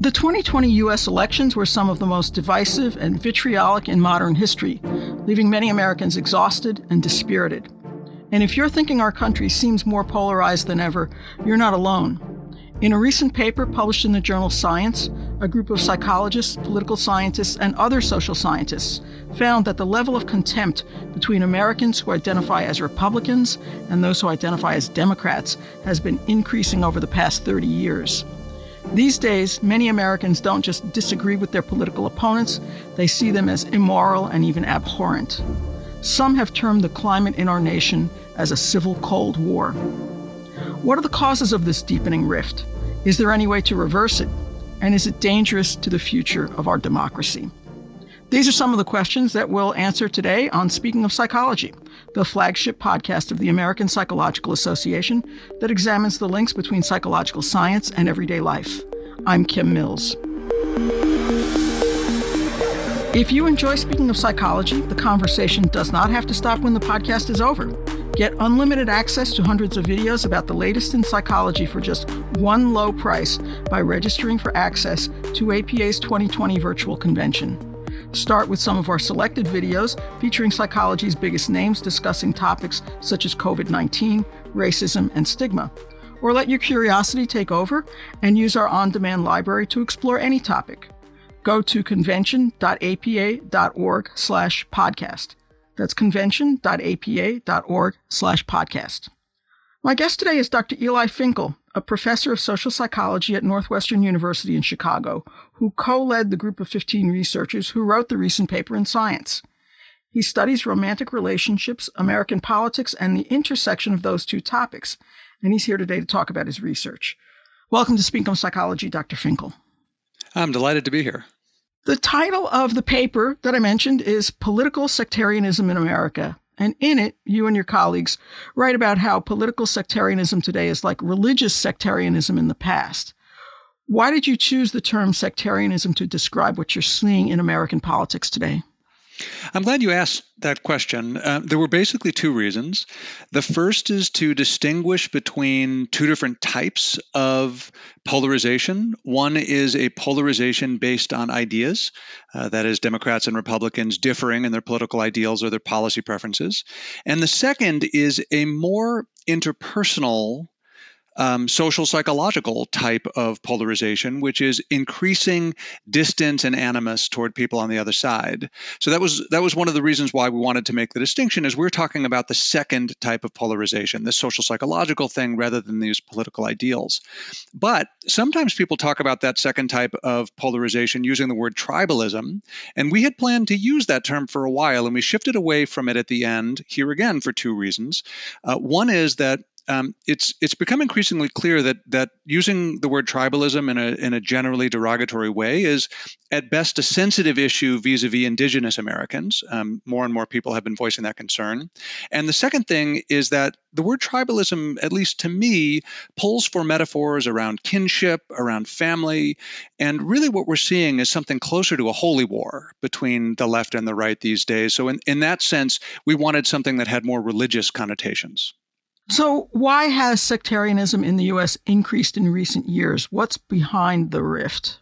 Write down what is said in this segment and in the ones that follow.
The 2020 U.S. elections were some of the most divisive and vitriolic in modern history, leaving many Americans exhausted and dispirited. And if you're thinking our country seems more polarized than ever, you're not alone. In a recent paper published in the journal Science, a group of psychologists, political scientists, and other social scientists found that the level of contempt between Americans who identify as Republicans and those who identify as Democrats has been increasing over the past 30 years. These days, many Americans don't just disagree with their political opponents, they see them as immoral and even abhorrent. Some have termed the climate in our nation as a civil Cold War. What are the causes of this deepening rift? Is there any way to reverse it? And is it dangerous to the future of our democracy? These are some of the questions that we'll answer today on Speaking of Psychology, the flagship podcast of the American Psychological Association that examines the links between psychological science and everyday life. I'm Kim Mills. If you enjoy Speaking of Psychology, the conversation does not have to stop when the podcast is over. Get unlimited access to hundreds of videos about the latest in psychology for just one low price by registering for access to APA's 2020 virtual convention. Start with some of our selected videos featuring psychology's biggest names discussing topics such as COVID 19, racism, and stigma. Or let your curiosity take over and use our on demand library to explore any topic. Go to convention.apa.org slash podcast. That's convention.apa.org slash podcast. My guest today is Dr. Eli Finkel, a professor of social psychology at Northwestern University in Chicago, who co led the group of 15 researchers who wrote the recent paper in Science. He studies romantic relationships, American politics, and the intersection of those two topics, and he's here today to talk about his research. Welcome to Speak of Psychology, Dr. Finkel. I'm delighted to be here. The title of the paper that I mentioned is Political Sectarianism in America and in it, you and your colleagues write about how political sectarianism today is like religious sectarianism in the past. Why did you choose the term sectarianism to describe what you're seeing in American politics today? I'm glad you asked that question. Uh, there were basically two reasons. The first is to distinguish between two different types of polarization. One is a polarization based on ideas, uh, that is, Democrats and Republicans differing in their political ideals or their policy preferences. And the second is a more interpersonal um, social psychological type of polarization, which is increasing distance and animus toward people on the other side. So that was that was one of the reasons why we wanted to make the distinction is we're talking about the second type of polarization, this social psychological thing rather than these political ideals. But sometimes people talk about that second type of polarization using the word tribalism, and we had planned to use that term for a while, and we shifted away from it at the end here again for two reasons. Uh, one is that um, it's it's become increasingly clear that that using the word tribalism in a in a generally derogatory way is at best a sensitive issue vis-a-vis indigenous Americans. Um, more and more people have been voicing that concern. And the second thing is that the word tribalism, at least to me, pulls for metaphors around kinship, around family, and really what we're seeing is something closer to a holy war between the left and the right these days. So in, in that sense, we wanted something that had more religious connotations. So, why has sectarianism in the U.S. increased in recent years? What's behind the rift?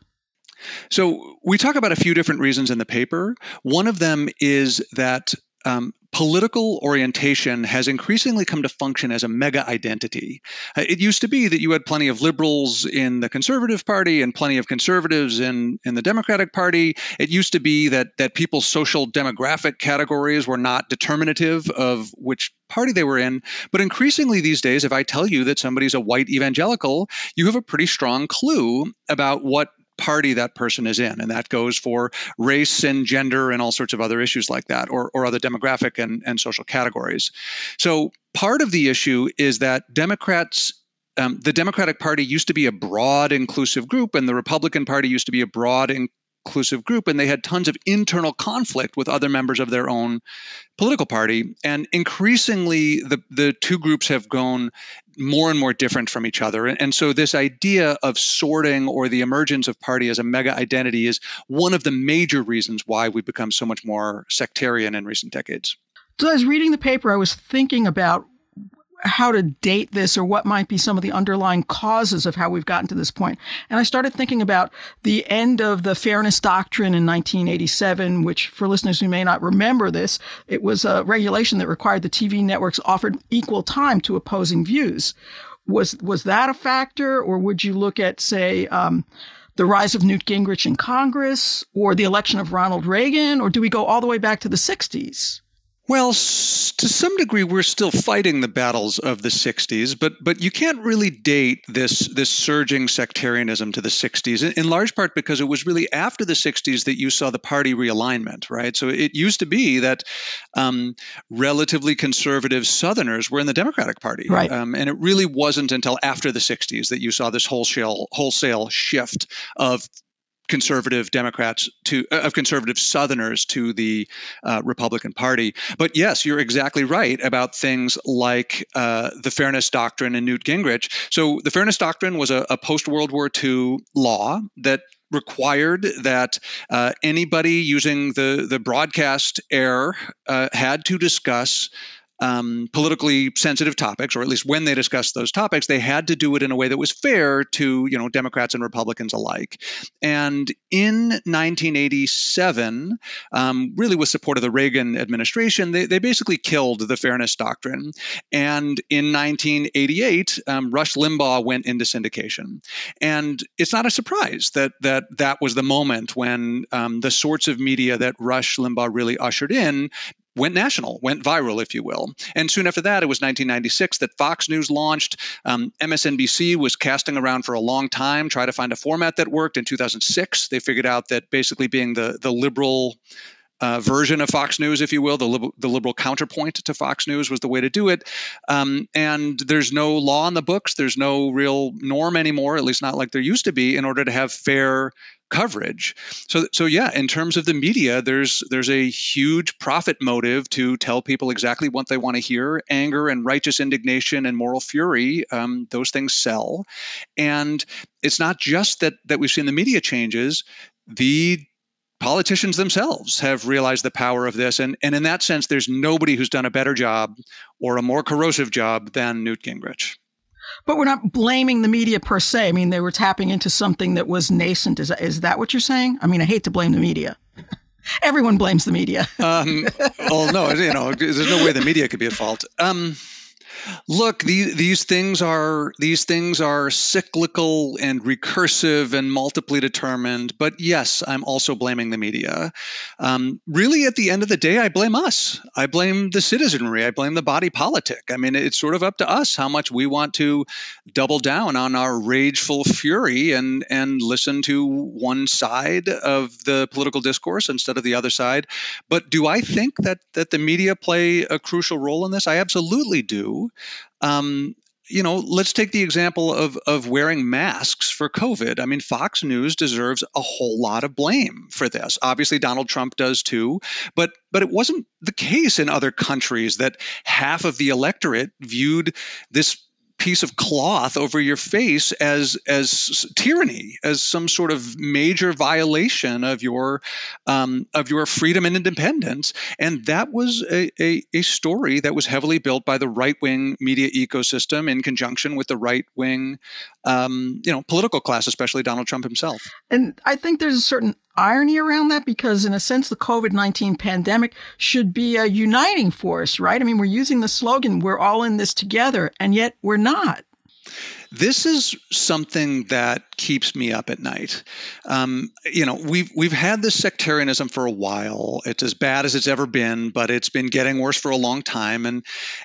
So, we talk about a few different reasons in the paper. One of them is that um, political orientation has increasingly come to function as a mega identity. Uh, it used to be that you had plenty of liberals in the Conservative Party and plenty of conservatives in, in the Democratic Party. It used to be that, that people's social demographic categories were not determinative of which party they were in. But increasingly these days, if I tell you that somebody's a white evangelical, you have a pretty strong clue about what party that person is in. And that goes for race and gender and all sorts of other issues like that, or, or other demographic and, and social categories. So part of the issue is that Democrats um, the Democratic Party used to be a broad, inclusive group, and the Republican Party used to be a broad, inclusive group, and they had tons of internal conflict with other members of their own political party. And increasingly, the, the two groups have gone more and more different from each other. And so, this idea of sorting or the emergence of party as a mega identity is one of the major reasons why we've become so much more sectarian in recent decades. So, as reading the paper, I was thinking about how to date this or what might be some of the underlying causes of how we've gotten to this point. And I started thinking about the end of the fairness doctrine in 1987, which for listeners who may not remember this, it was a regulation that required the TV networks offered equal time to opposing views. Was, was that a factor or would you look at, say, um, the rise of Newt Gingrich in Congress or the election of Ronald Reagan, or do we go all the way back to the 60s? Well, to some degree, we're still fighting the battles of the '60s, but but you can't really date this this surging sectarianism to the '60s, in, in, large part because it was really after the '60s that you saw the party realignment, right? So it used to be that um, relatively conservative Southerners were in the Democratic Party, right? Um, and it really wasn't until after the '60s that you saw this wholesale wholesale shift of conservative Democrats to uh, of conservative Southerners to the uh, Republican Party. But yes, you're exactly right about things like uh, the Fairness Doctrine and Newt Gingrich. So the Fairness Doctrine was a, a post World War II law that required that uh, anybody using the the broadcast air uh, had to discuss um, politically sensitive topics, or at least when they discussed those topics, they had to do it in a way that was fair to you know Democrats and Republicans alike. And in 1987, um, really with support of the Reagan administration, they, they basically killed the fairness doctrine. And in 1988, um, Rush Limbaugh went into syndication. And it's not a surprise that that that was the moment when um, the sorts of media that Rush Limbaugh really ushered in went national, went viral, if you will. And soon after that, it was 1996 that Fox News launched. Um, MSNBC was casting around for a long time, try to find a format that worked. In 2006, they figured out that basically being the the liberal uh, version of Fox News, if you will, the liberal, the liberal counterpoint to Fox News was the way to do it. Um, and there's no law in the books. There's no real norm anymore, at least not like there used to be, in order to have fair coverage. So so yeah, in terms of the media, there's there's a huge profit motive to tell people exactly what they want to hear. Anger and righteous indignation and moral fury, um, those things sell. And it's not just that that we've seen the media changes. The politicians themselves have realized the power of this. And, and in that sense, there's nobody who's done a better job or a more corrosive job than Newt Gingrich. But we're not blaming the media per se. I mean, they were tapping into something that was nascent. Is, is that what you're saying? I mean, I hate to blame the media. Everyone blames the media. um, well, no, you know, there's no way the media could be at fault. Um, Look, these, these things are these things are cyclical and recursive and multiply determined. But yes, I'm also blaming the media. Um, really, at the end of the day, I blame us. I blame the citizenry. I blame the body politic. I mean, it's sort of up to us how much we want to double down on our rageful fury and and listen to one side of the political discourse instead of the other side. But do I think that that the media play a crucial role in this? I absolutely do. Um, you know, let's take the example of of wearing masks for COVID. I mean, Fox News deserves a whole lot of blame for this. Obviously, Donald Trump does too, but but it wasn't the case in other countries that half of the electorate viewed this piece of cloth over your face as as tyranny, as some sort of major violation of your um, of your freedom and independence. And that was a, a, a story that was heavily built by the right wing media ecosystem in conjunction with the right wing, um, you know, political class, especially Donald Trump himself. And I think there's a certain irony around that because, in a sense, the COVID 19 pandemic should be a uniting force, right? I mean, we're using the slogan, we're all in this together, and yet we're not. This is something that keeps me up at night. Um, you know, we've we've had this sectarianism for a while. It's as bad as it's ever been, but it's been getting worse for a long time. And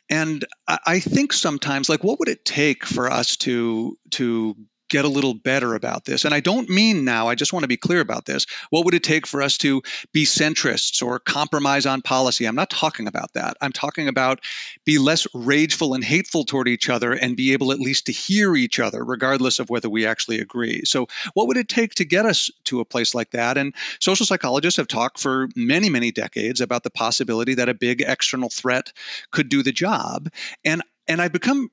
and I think sometimes, like, what would it take for us to to get a little better about this. And I don't mean now, I just want to be clear about this. What would it take for us to be centrists or compromise on policy? I'm not talking about that. I'm talking about be less rageful and hateful toward each other and be able at least to hear each other, regardless of whether we actually agree. So, what would it take to get us to a place like that? And social psychologists have talked for many, many decades about the possibility that a big external threat could do the job. And and I've become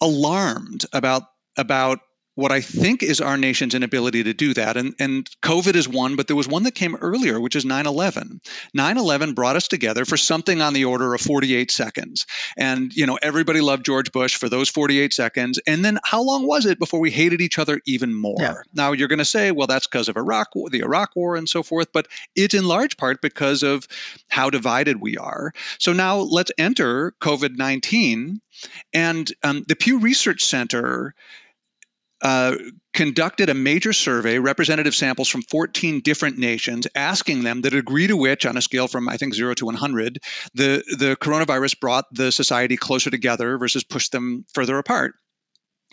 alarmed about about what I think is our nation's inability to do that. And, and COVID is one, but there was one that came earlier, which is 9 11. 9 11 brought us together for something on the order of 48 seconds. And, you know, everybody loved George Bush for those 48 seconds. And then how long was it before we hated each other even more? Yeah. Now, you're going to say, well, that's because of Iraq, the Iraq War and so forth, but it's in large part because of how divided we are. So now let's enter COVID 19. And um, the Pew Research Center uh, conducted a major survey, representative samples from 14 different nations, asking them the degree to which, on a scale from I think zero to 100, the the coronavirus brought the society closer together versus pushed them further apart.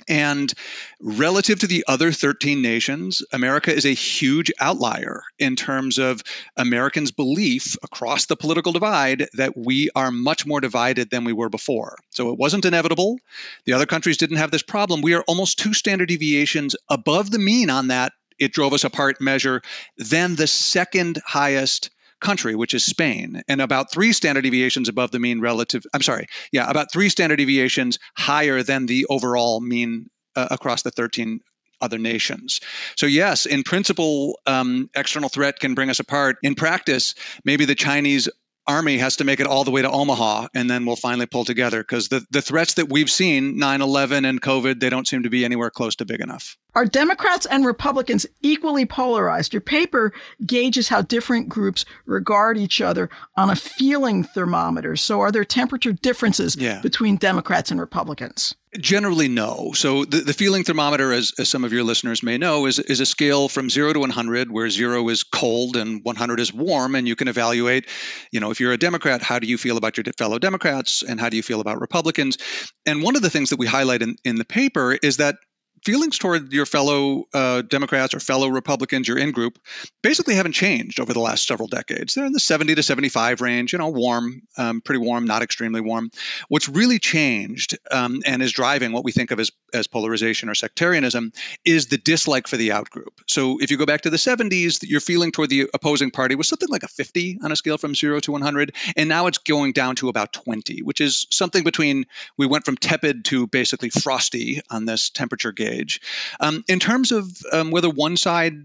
And relative to the other 13 nations, America is a huge outlier in terms of Americans' belief across the political divide that we are much more divided than we were before. So it wasn't inevitable. The other countries didn't have this problem. We are almost two standard deviations above the mean on that it drove us apart measure than the second highest country, which is Spain, and about three standard deviations above the mean relative. I'm sorry, yeah, about three standard deviations higher than the overall mean uh, across the 13 other nations. So, yes, in principle, um, external threat can bring us apart. In practice, maybe the Chinese army has to make it all the way to Omaha and then we'll finally pull together because the, the threats that we've seen, 9 11 and COVID, they don't seem to be anywhere close to big enough. Are Democrats and Republicans equally polarized? Your paper gauges how different groups regard each other on a feeling thermometer. So, are there temperature differences yeah. between Democrats and Republicans? Generally, no. So the, the feeling thermometer, as, as some of your listeners may know, is, is a scale from zero to 100, where zero is cold and 100 is warm. And you can evaluate, you know, if you're a Democrat, how do you feel about your fellow Democrats and how do you feel about Republicans? And one of the things that we highlight in, in the paper is that feelings toward your fellow uh, Democrats or fellow Republicans, your in group, basically haven't changed over the last several decades. They're in the 70 to 75 range, you know, warm, um, pretty warm, not extremely warm. What's really changed um, and is driving what we think of as, as polarization or sectarianism is the dislike for the outgroup. So if you go back to the 70s, your feeling toward the opposing party was something like a 50 on a scale from zero to 100. And now it's going down to about 20, which is something between we went from tepid to basically frosty on this temperature gauge. Um, in terms of um, whether one side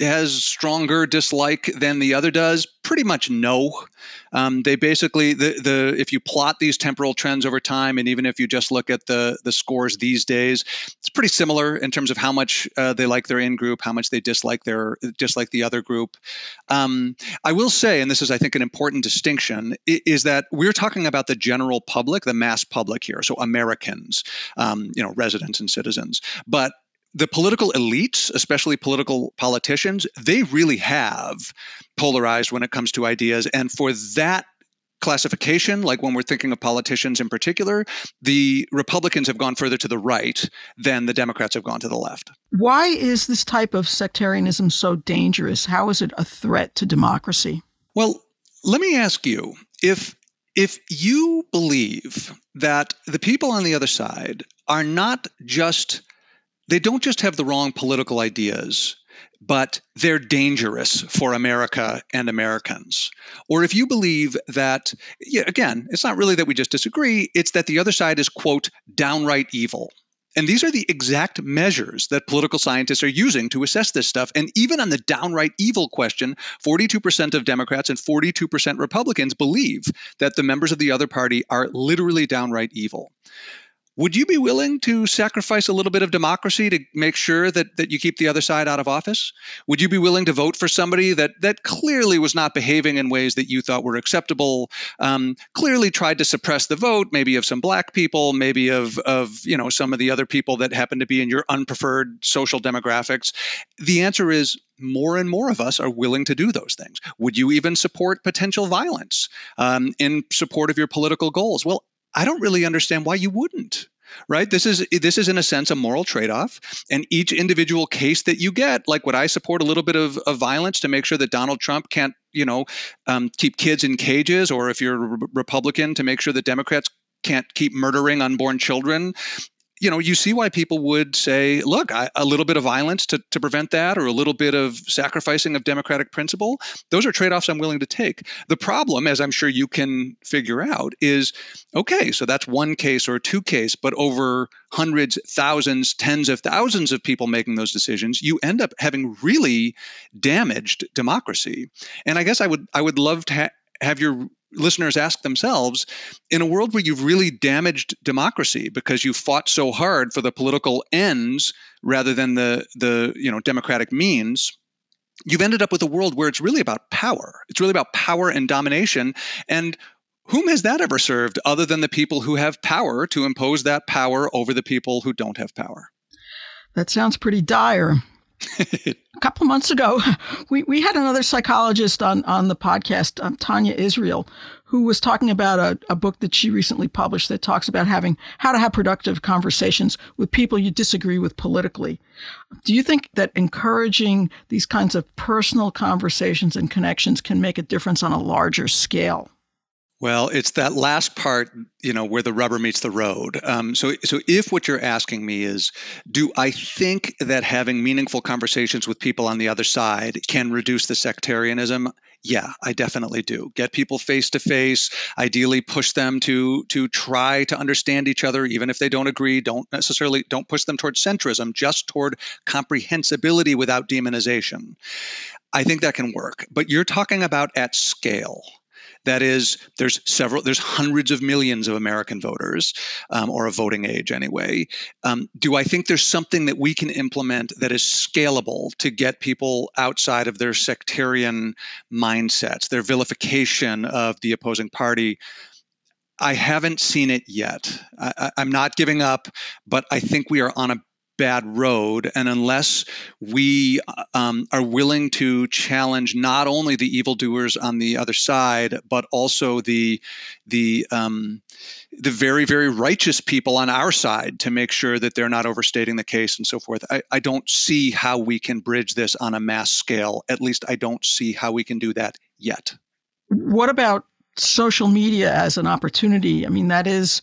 has stronger dislike than the other does? Pretty much no. Um, they basically the the if you plot these temporal trends over time, and even if you just look at the the scores these days, it's pretty similar in terms of how much uh, they like their in group, how much they dislike their dislike the other group. Um, I will say, and this is I think an important distinction, is that we're talking about the general public, the mass public here, so Americans, um, you know, residents and citizens, but the political elites, especially political politicians, they really have polarized when it comes to ideas. And for that classification, like when we're thinking of politicians in particular, the Republicans have gone further to the right than the Democrats have gone to the left. Why is this type of sectarianism so dangerous? How is it a threat to democracy? Well, let me ask you if if you believe that the people on the other side are not just they don't just have the wrong political ideas, but they're dangerous for America and Americans. Or if you believe that, again, it's not really that we just disagree, it's that the other side is, quote, downright evil. And these are the exact measures that political scientists are using to assess this stuff. And even on the downright evil question, 42% of Democrats and 42% Republicans believe that the members of the other party are literally downright evil. Would you be willing to sacrifice a little bit of democracy to make sure that, that you keep the other side out of office? Would you be willing to vote for somebody that, that clearly was not behaving in ways that you thought were acceptable, um, clearly tried to suppress the vote, maybe of some black people, maybe of, of you know some of the other people that happen to be in your unpreferred social demographics? The answer is more and more of us are willing to do those things. Would you even support potential violence um, in support of your political goals? Well, I don't really understand why you wouldn't right? This is this is in a sense a moral trade-off and each individual case that you get like would i support a little bit of, of violence to make sure that donald trump can't you know um, keep kids in cages or if you're a republican to make sure that democrats can't keep murdering unborn children you know, you see why people would say, look, I, a little bit of violence to, to prevent that, or a little bit of sacrificing of democratic principle. Those are trade offs I'm willing to take. The problem, as I'm sure you can figure out, is okay, so that's one case or two case, but over hundreds, thousands, tens of thousands of people making those decisions, you end up having really damaged democracy. And I guess I would I would love to ha- have your listeners ask themselves in a world where you've really damaged democracy because you fought so hard for the political ends rather than the the you know democratic means you've ended up with a world where it's really about power. It's really about power and domination. And whom has that ever served other than the people who have power to impose that power over the people who don't have power? That sounds pretty dire a couple months ago, we, we had another psychologist on, on the podcast, um, Tania Israeli, who was talking about a, a book that she recently published that talks about having how to have productive conversations with people you disagree with politically. Do you think that encouraging these kinds of personal conversations and connections can make a difference on a larger scale? Well, it's that last part, you know, where the rubber meets the road. Um, so, so if what you're asking me is, do I think that having meaningful conversations with people on the other side can reduce the sectarianism? Yeah, I definitely do. Get people face to face. Ideally, push them to to try to understand each other, even if they don't agree. Don't necessarily don't push them toward centrism, just toward comprehensibility without demonization. I think that can work. But you're talking about at scale that is, there's several, there's hundreds of millions of American voters, um, or a voting age anyway. Um, do I think there's something that we can implement that is scalable to get people outside of their sectarian mindsets, their vilification of the opposing party? I haven't seen it yet. I, am not giving up, but I think we are on a bad road. And unless we um, are willing to challenge not only the evildoers on the other side, but also the the um, the very very righteous people on our side to make sure that they're not overstating the case and so forth, I, I don't see how we can bridge this on a mass scale. At least I don't see how we can do that yet. What about social media as an opportunity? I mean, that is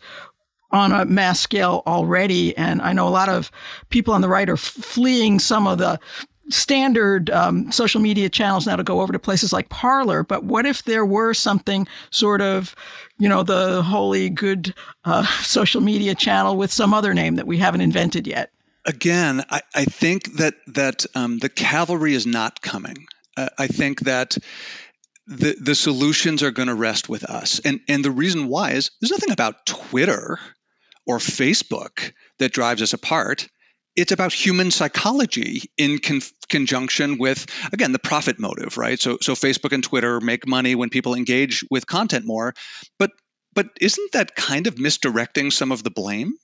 on a mass scale already. And I know a lot of people on the right are fleeing some of the standard um, social media channels now to go over to places like Parler. But what if there were something sort of, you know, the holy good uh, social media channel with some other name that we haven't invented yet? Again, I, I think that that um, the cavalry is not coming. Uh, I think that the the solutions are going to rest with us, and and the reason why is there's nothing about Twitter or Facebook that drives us apart. It's about human psychology in con- conjunction with, again, the profit motive, right? So, so Facebook and Twitter make money when people engage with content more, but but isn't that kind of misdirecting some of the blame?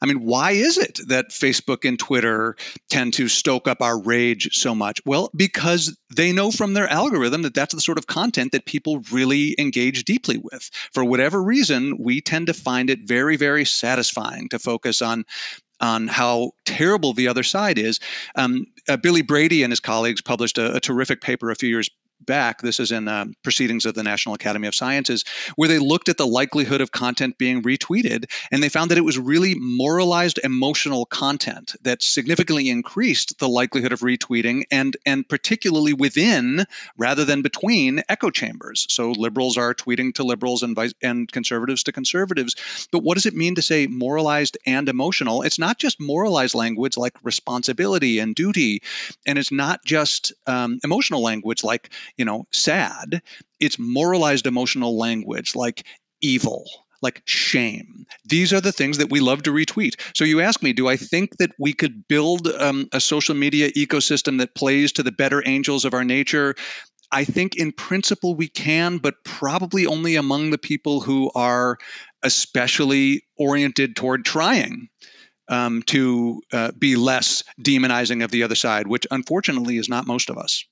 I mean, why is it that Facebook and Twitter tend to stoke up our rage so much? Well, because they know from their algorithm that that's the sort of content that people really engage deeply with. For whatever reason, we tend to find it very, very satisfying to focus on on how terrible the other side is. Um, uh, Billy Brady and his colleagues published a, a, terrific paper a few years back. This is in um, Proceedings of the National Academy of Sciences, where they looked at the likelihood of content being retweeted, and they found that it was really moralized emotional content that significantly increased the likelihood of retweeting, and and particularly within rather than between echo chambers. So liberals are tweeting to liberals and vice, and conservatives to conservatives. But what does it mean to say moralized and emotional? It's not just moralized language like responsibility and duty, and it's not just um, emotional language like you know, sad. It's moralized emotional language like evil, like shame. These are the things that we love to retweet. So you ask me, do I think that we could build um, a social media ecosystem that plays to the better angels of our nature? I think in principle we can, but probably only among the people who are especially oriented toward trying. Um, to uh, be less demonizing of the other side, which unfortunately is not most of us.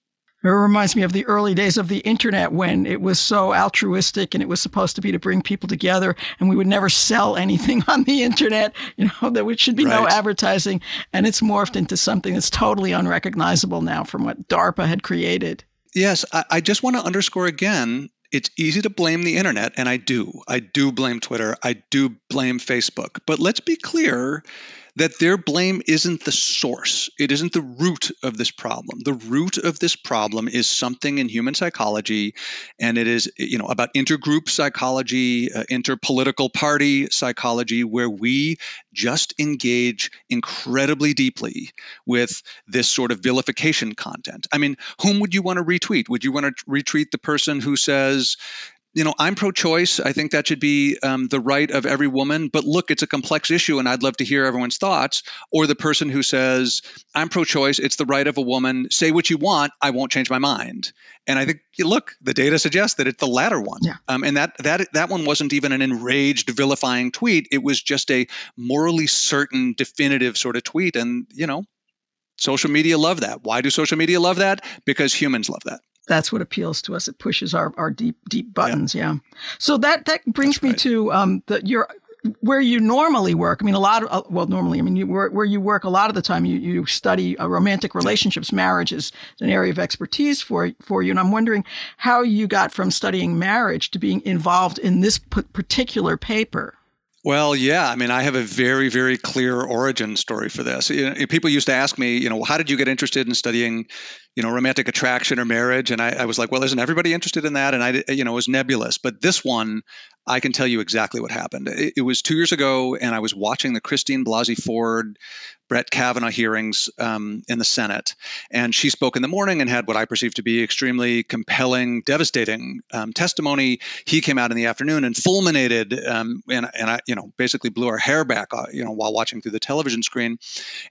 It reminds me of the early days of the internet when it was so altruistic and it was supposed to be to bring people together and we would never sell anything on the internet, you know, there should be right. no advertising. And it's morphed into something that's totally unrecognizable now from what DARPA had created. Yes, I, I just want to underscore again it's easy to blame the internet, and I do. I do blame Twitter. I do blame Facebook. But let's be clear that their blame isn't the source. It isn't the root of this problem. The root of this problem is something in human psychology, and it is you know about intergroup psychology, uh, interpolitical party psychology, where we just engage incredibly deeply with this sort of vilification content. I mean, whom would you want to retweet? Would you want to retweet the person who says, you know, I'm pro-choice. I think that should be um, the right of every woman. But look, it's a complex issue, and I'd love to hear everyone's thoughts. Or the person who says, "I'm pro-choice. It's the right of a woman. Say what you want. I won't change my mind." And I think, look, the data suggests that it's the latter one. Yeah. Um, and that that that one wasn't even an enraged, vilifying tweet. It was just a morally certain, definitive sort of tweet. And you know, social media love that. Why do social media love that? Because humans love that that's what appeals to us. It pushes our, our deep deep buttons. Yeah. yeah. So that that brings that's me right. to um, the your where you normally work. I mean, a lot of uh, well, normally, I mean, you, where, where you work a lot of the time, you you study uh, romantic relationships. Marriage is an area of expertise for for you, and I'm wondering how you got from studying marriage to being involved in this p- particular paper. Well, yeah. I mean, I have a very, very clear origin story for this. You know, people used to ask me, you know, how did you get interested in studying, you know, romantic attraction or marriage? And I, I was like, well, isn't everybody interested in that? And I, you know, it was nebulous. But this one, I can tell you exactly what happened. It, it was two years ago, and I was watching the Christine Blasey Ford Brett Kavanaugh hearings um, in the Senate. And she spoke in the morning and had what I perceived to be extremely compelling, devastating um, testimony. He came out in the afternoon and fulminated, um, and, and I, you know, basically blew our hair back, uh, you know, while watching through the television screen.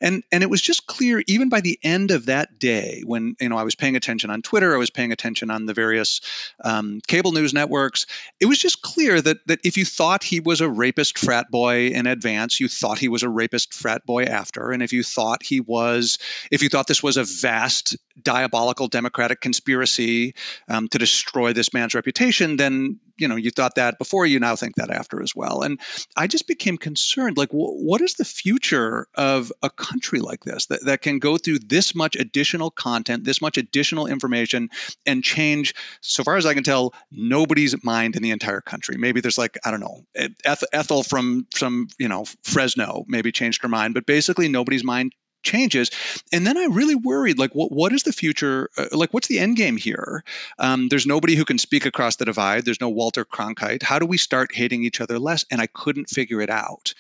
And and it was just clear, even by the end of that day, when you know I was paying attention on Twitter, I was paying attention on the various um, cable news networks. It was just clear that that if you thought he was a rapist frat boy in advance, you thought he was a rapist frat boy after and if you thought he was, if you thought this was a vast diabolical Democratic conspiracy um, to destroy this man's reputation, then you know you thought that before. You now think that after as well. And I just became concerned. Like, wh- what is the future of a country like this that, that can go through this much additional content, this much additional information, and change, so far as I can tell, nobody's mind in the entire country. Maybe there's like I don't know, Ethel from from you know Fresno maybe changed her mind, but basically nobody's mind changes and then i really worried like what, what is the future uh, like what's the end game here um, there's nobody who can speak across the divide there's no walter cronkite how do we start hating each other less and i couldn't figure it out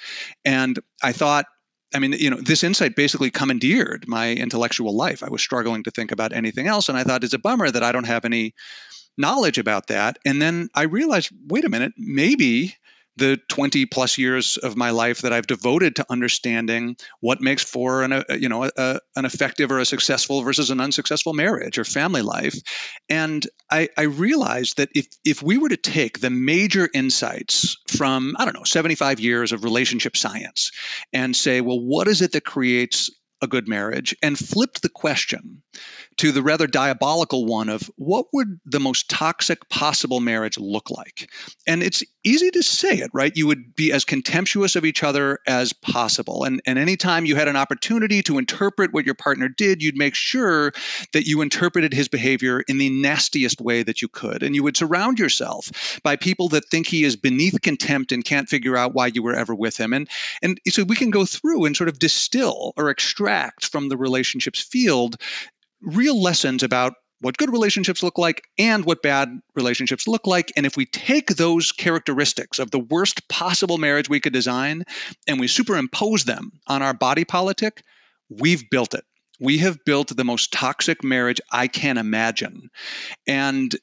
and i thought I mean, you know, this insight basically commandeered my intellectual life. I was struggling to think about anything else. And I thought it's a bummer that I don't have any knowledge about that. And then I realized, wait a minute, maybe the 20 plus years of my life that I've devoted to understanding what makes for an, a, uh, you know, a, an effective or a successful versus an unsuccessful marriage or family life. And I, I realized that if, if we were to take the major insights from, I don't know, 75 years of relationship science and say, well, what is it that creates a good marriage and flipped the question to the rather diabolical one of what would the most toxic possible marriage look like? And it's easy to say it, right? You would be as contemptuous of each other as possible. And, and anytime you had an opportunity to interpret what your partner did, you'd make sure that you interpreted his behavior in the nastiest way that you could. And you would surround yourself by people that think he is beneath contempt and can't figure out why you were ever with him. And, and so we can go through and sort of distill or extract from the relationships field real lessons about what good relationships look like and what bad relationships look like. And if we take those characteristics of the worst possible marriage we could design and we superimpose them on our body politic, we've built it. We have built the most toxic marriage I can imagine. And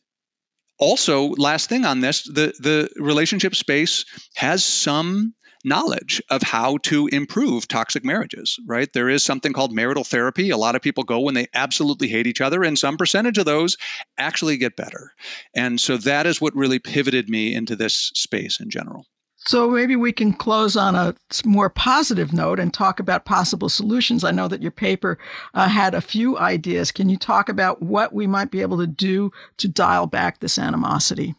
also, last thing on this, the, the relationship space has some knowledge of how to improve toxic marriages, right? There is something called marital therapy. A lot of people go when they absolutely hate each other, and some percentage of those actually get better. And so that is what really pivoted me into this space in general. So maybe we can close on a more positive note and talk about possible solutions. I know that your paper uh, had a few ideas. Can you talk about what we might be able to do to dial back this animosity?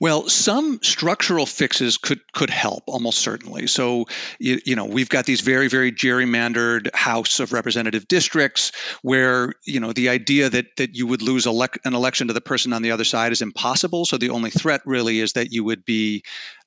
Well, some structural fixes could could help almost certainly. So, you, you, know, we've got these very very gerrymandered House of Representative districts where you know the idea that that you would lose elect, an election to the person on the other side is impossible. So the only threat really is that you would be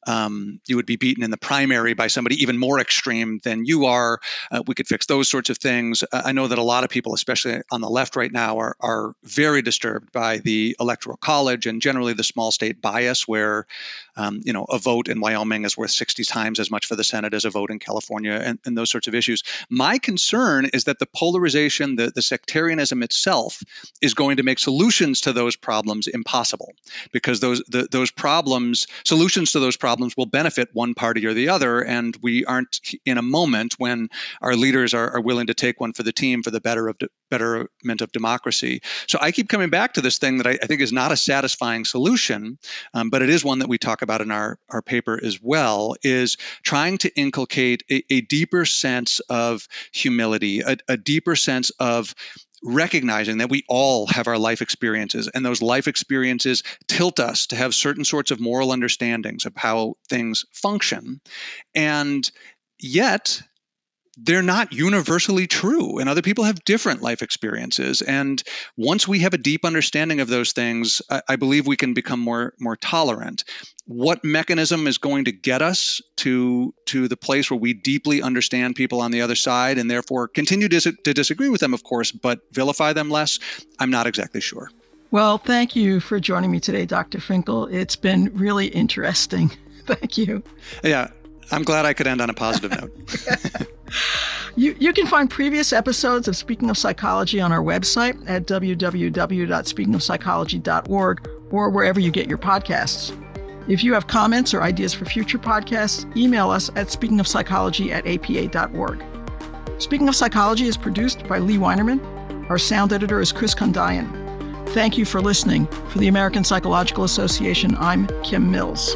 um, you would be beaten in the primary by somebody even more extreme than you are. Uh, we could fix those sorts of things. Uh, I know that a lot of people, especially on the left right now, are, are very disturbed by the electoral college and generally the small state bias, where um, you know a vote in Wyoming is worth 60 times as much for the Senate as a vote in California, and, and those sorts of issues. My concern is that the polarization, the, the sectarianism itself, is going to make solutions to those problems impossible because those the, those problems, solutions to those problems, will benefit one party or the other, and we aren't in a moment when our leaders are, are willing to take one for the team for the better of de- betterment of democracy. So I keep coming back to this thing that I, I think is not a satisfying solution, um, but it is one that we talk about in our, our paper as well, is trying to inculcate a, a deeper sense of humility, a, a deeper sense of recognizing that we all have our life experiences and those life experiences tilt us to have certain sorts of moral understandings of how things function. And yet they're not universally true and other people have different life experiences. And once we have a deep understanding of those things I, I, believe we can become more more tolerant what mechanism is going to get us to to the place where we deeply understand people on the other side and therefore continue to, to disagree with them of course but vilify them less i'm not exactly sure. Well thank you for joining me today dr finkel. It's been really interesting. Thank you. Yeah i'm glad i could end on a positive note. You, you can find previous episodes of Speaking of Psychology on our website at www.speakingofpsychology.org or wherever you get your podcasts. If you have comments or ideas for future podcasts, email us at speakingofpsychology at apa.org. Speaking of Psychology is produced by Lea Winerman. Our sound editor is Chris Condayan. Thank you for listening. For the American Psychological Association, I'm Kim Mills.